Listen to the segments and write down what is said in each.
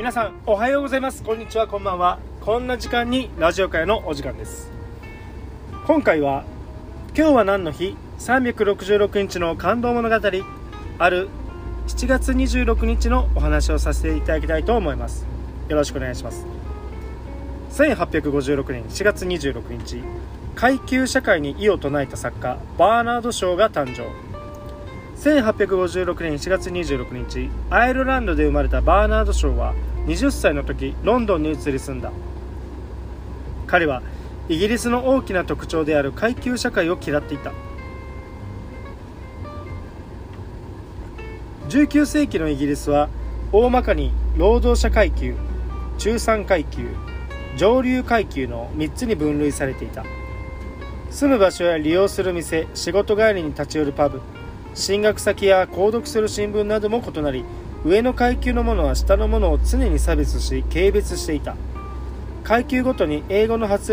皆さんおはようございます。こんにちは。こんばんは。こんな時間にラジオ会のお時間です。今回は今日は何の日？366日の感動物語。ある7月26日のお話をさせていただきたいと思います。よろしくお願いします。1856年4月26日。階級社会に異を唱えた作家バーナード・ショーが誕生。1856年4月26日アイルランドで生まれたバーナード・ショーは20歳の時ロンドンに移り住んだ。彼はイギリスの大きな特徴である階級社会を嫌っていた。19世紀のイギリスは大まかに労働者階級中産階級上流階級の3つに分類されていた。住む場所や利用する店仕事帰りに立ち寄るパブ進学先や購読する新聞なども異なり上の階級のものは下のものを常に差別し軽蔑していた。階級ごとに英語の発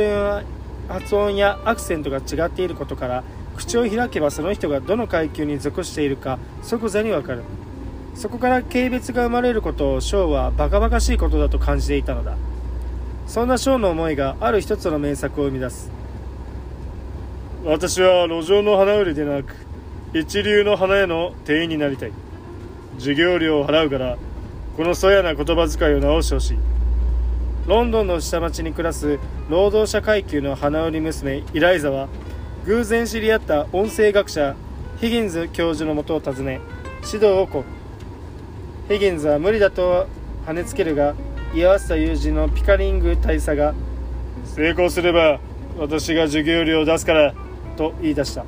音やアクセントが違っていることから口を開けばその人がどの階級に属しているか即座にわかる。そこから軽蔑が生まれることをショーはバカバカしいことだと感じていたのだ。そんなショーの思いがある一つの名作を生み出す。私は路上の花売りでなく一流の花屋の店員になりたい。授業料を払うからこのそやな言葉遣いを直してほしい。ロンドンの下町に暮らす労働者階級の花売り娘イライザは偶然知り合った音声学者ヒギンズ教授のもとを訪ね指導を請う。ヒギンズは無理だと跳ねつけるが居合わせた友人のピカリング大佐が成功すれば私が授業料を出すからと言い出した。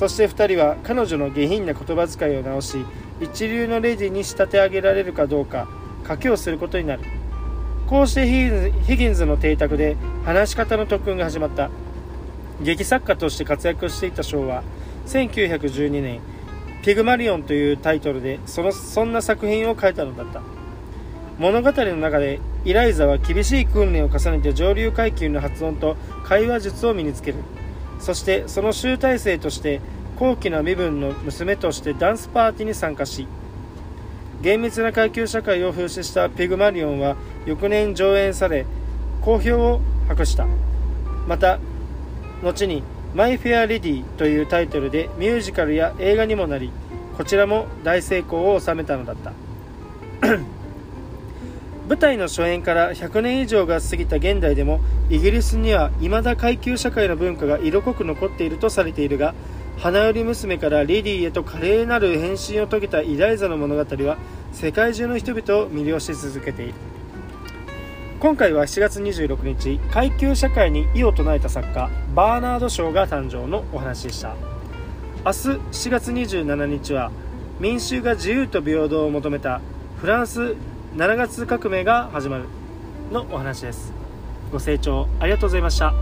そして2人は彼女の下品な言葉遣いを直し一流のレディに仕立て上げられるかどうか賭けをすることになる。こうしてヒギンズの邸宅で話し方の特訓が始まった。劇作家として活躍していたショーは1912年「ピグマリオン」というタイトルでそのそんな作品を書いたのだった。物語の中でイライザは厳しい訓練を重ねて上流階級の発音と会話術を身につける。そしてその集大成として高貴な身分の娘としてダンスパーティーに参加し厳密な階級社会を風刺したピグマリオンは翌年上演され好評を博した。また後に「マイ・フェア・レディ」というタイトルでミュージカルや映画にもなりこちらも大成功を収めたのだった。舞台の初演から100年以上が過ぎた現代でもイギリスには未だ階級社会の文化が色濃く残っているとされているが花より娘からレディへと華麗なる変身を遂げたイライザの物語は世界中の人々を魅了し続けている。今回は7月26日階級社会に異を唱えた作家バーナード・ショーが誕生のお話でした。明日7月27日は民衆が自由と平等を求めたフランス7月革命が始まるのお話です。ご清聴ありがとうございました。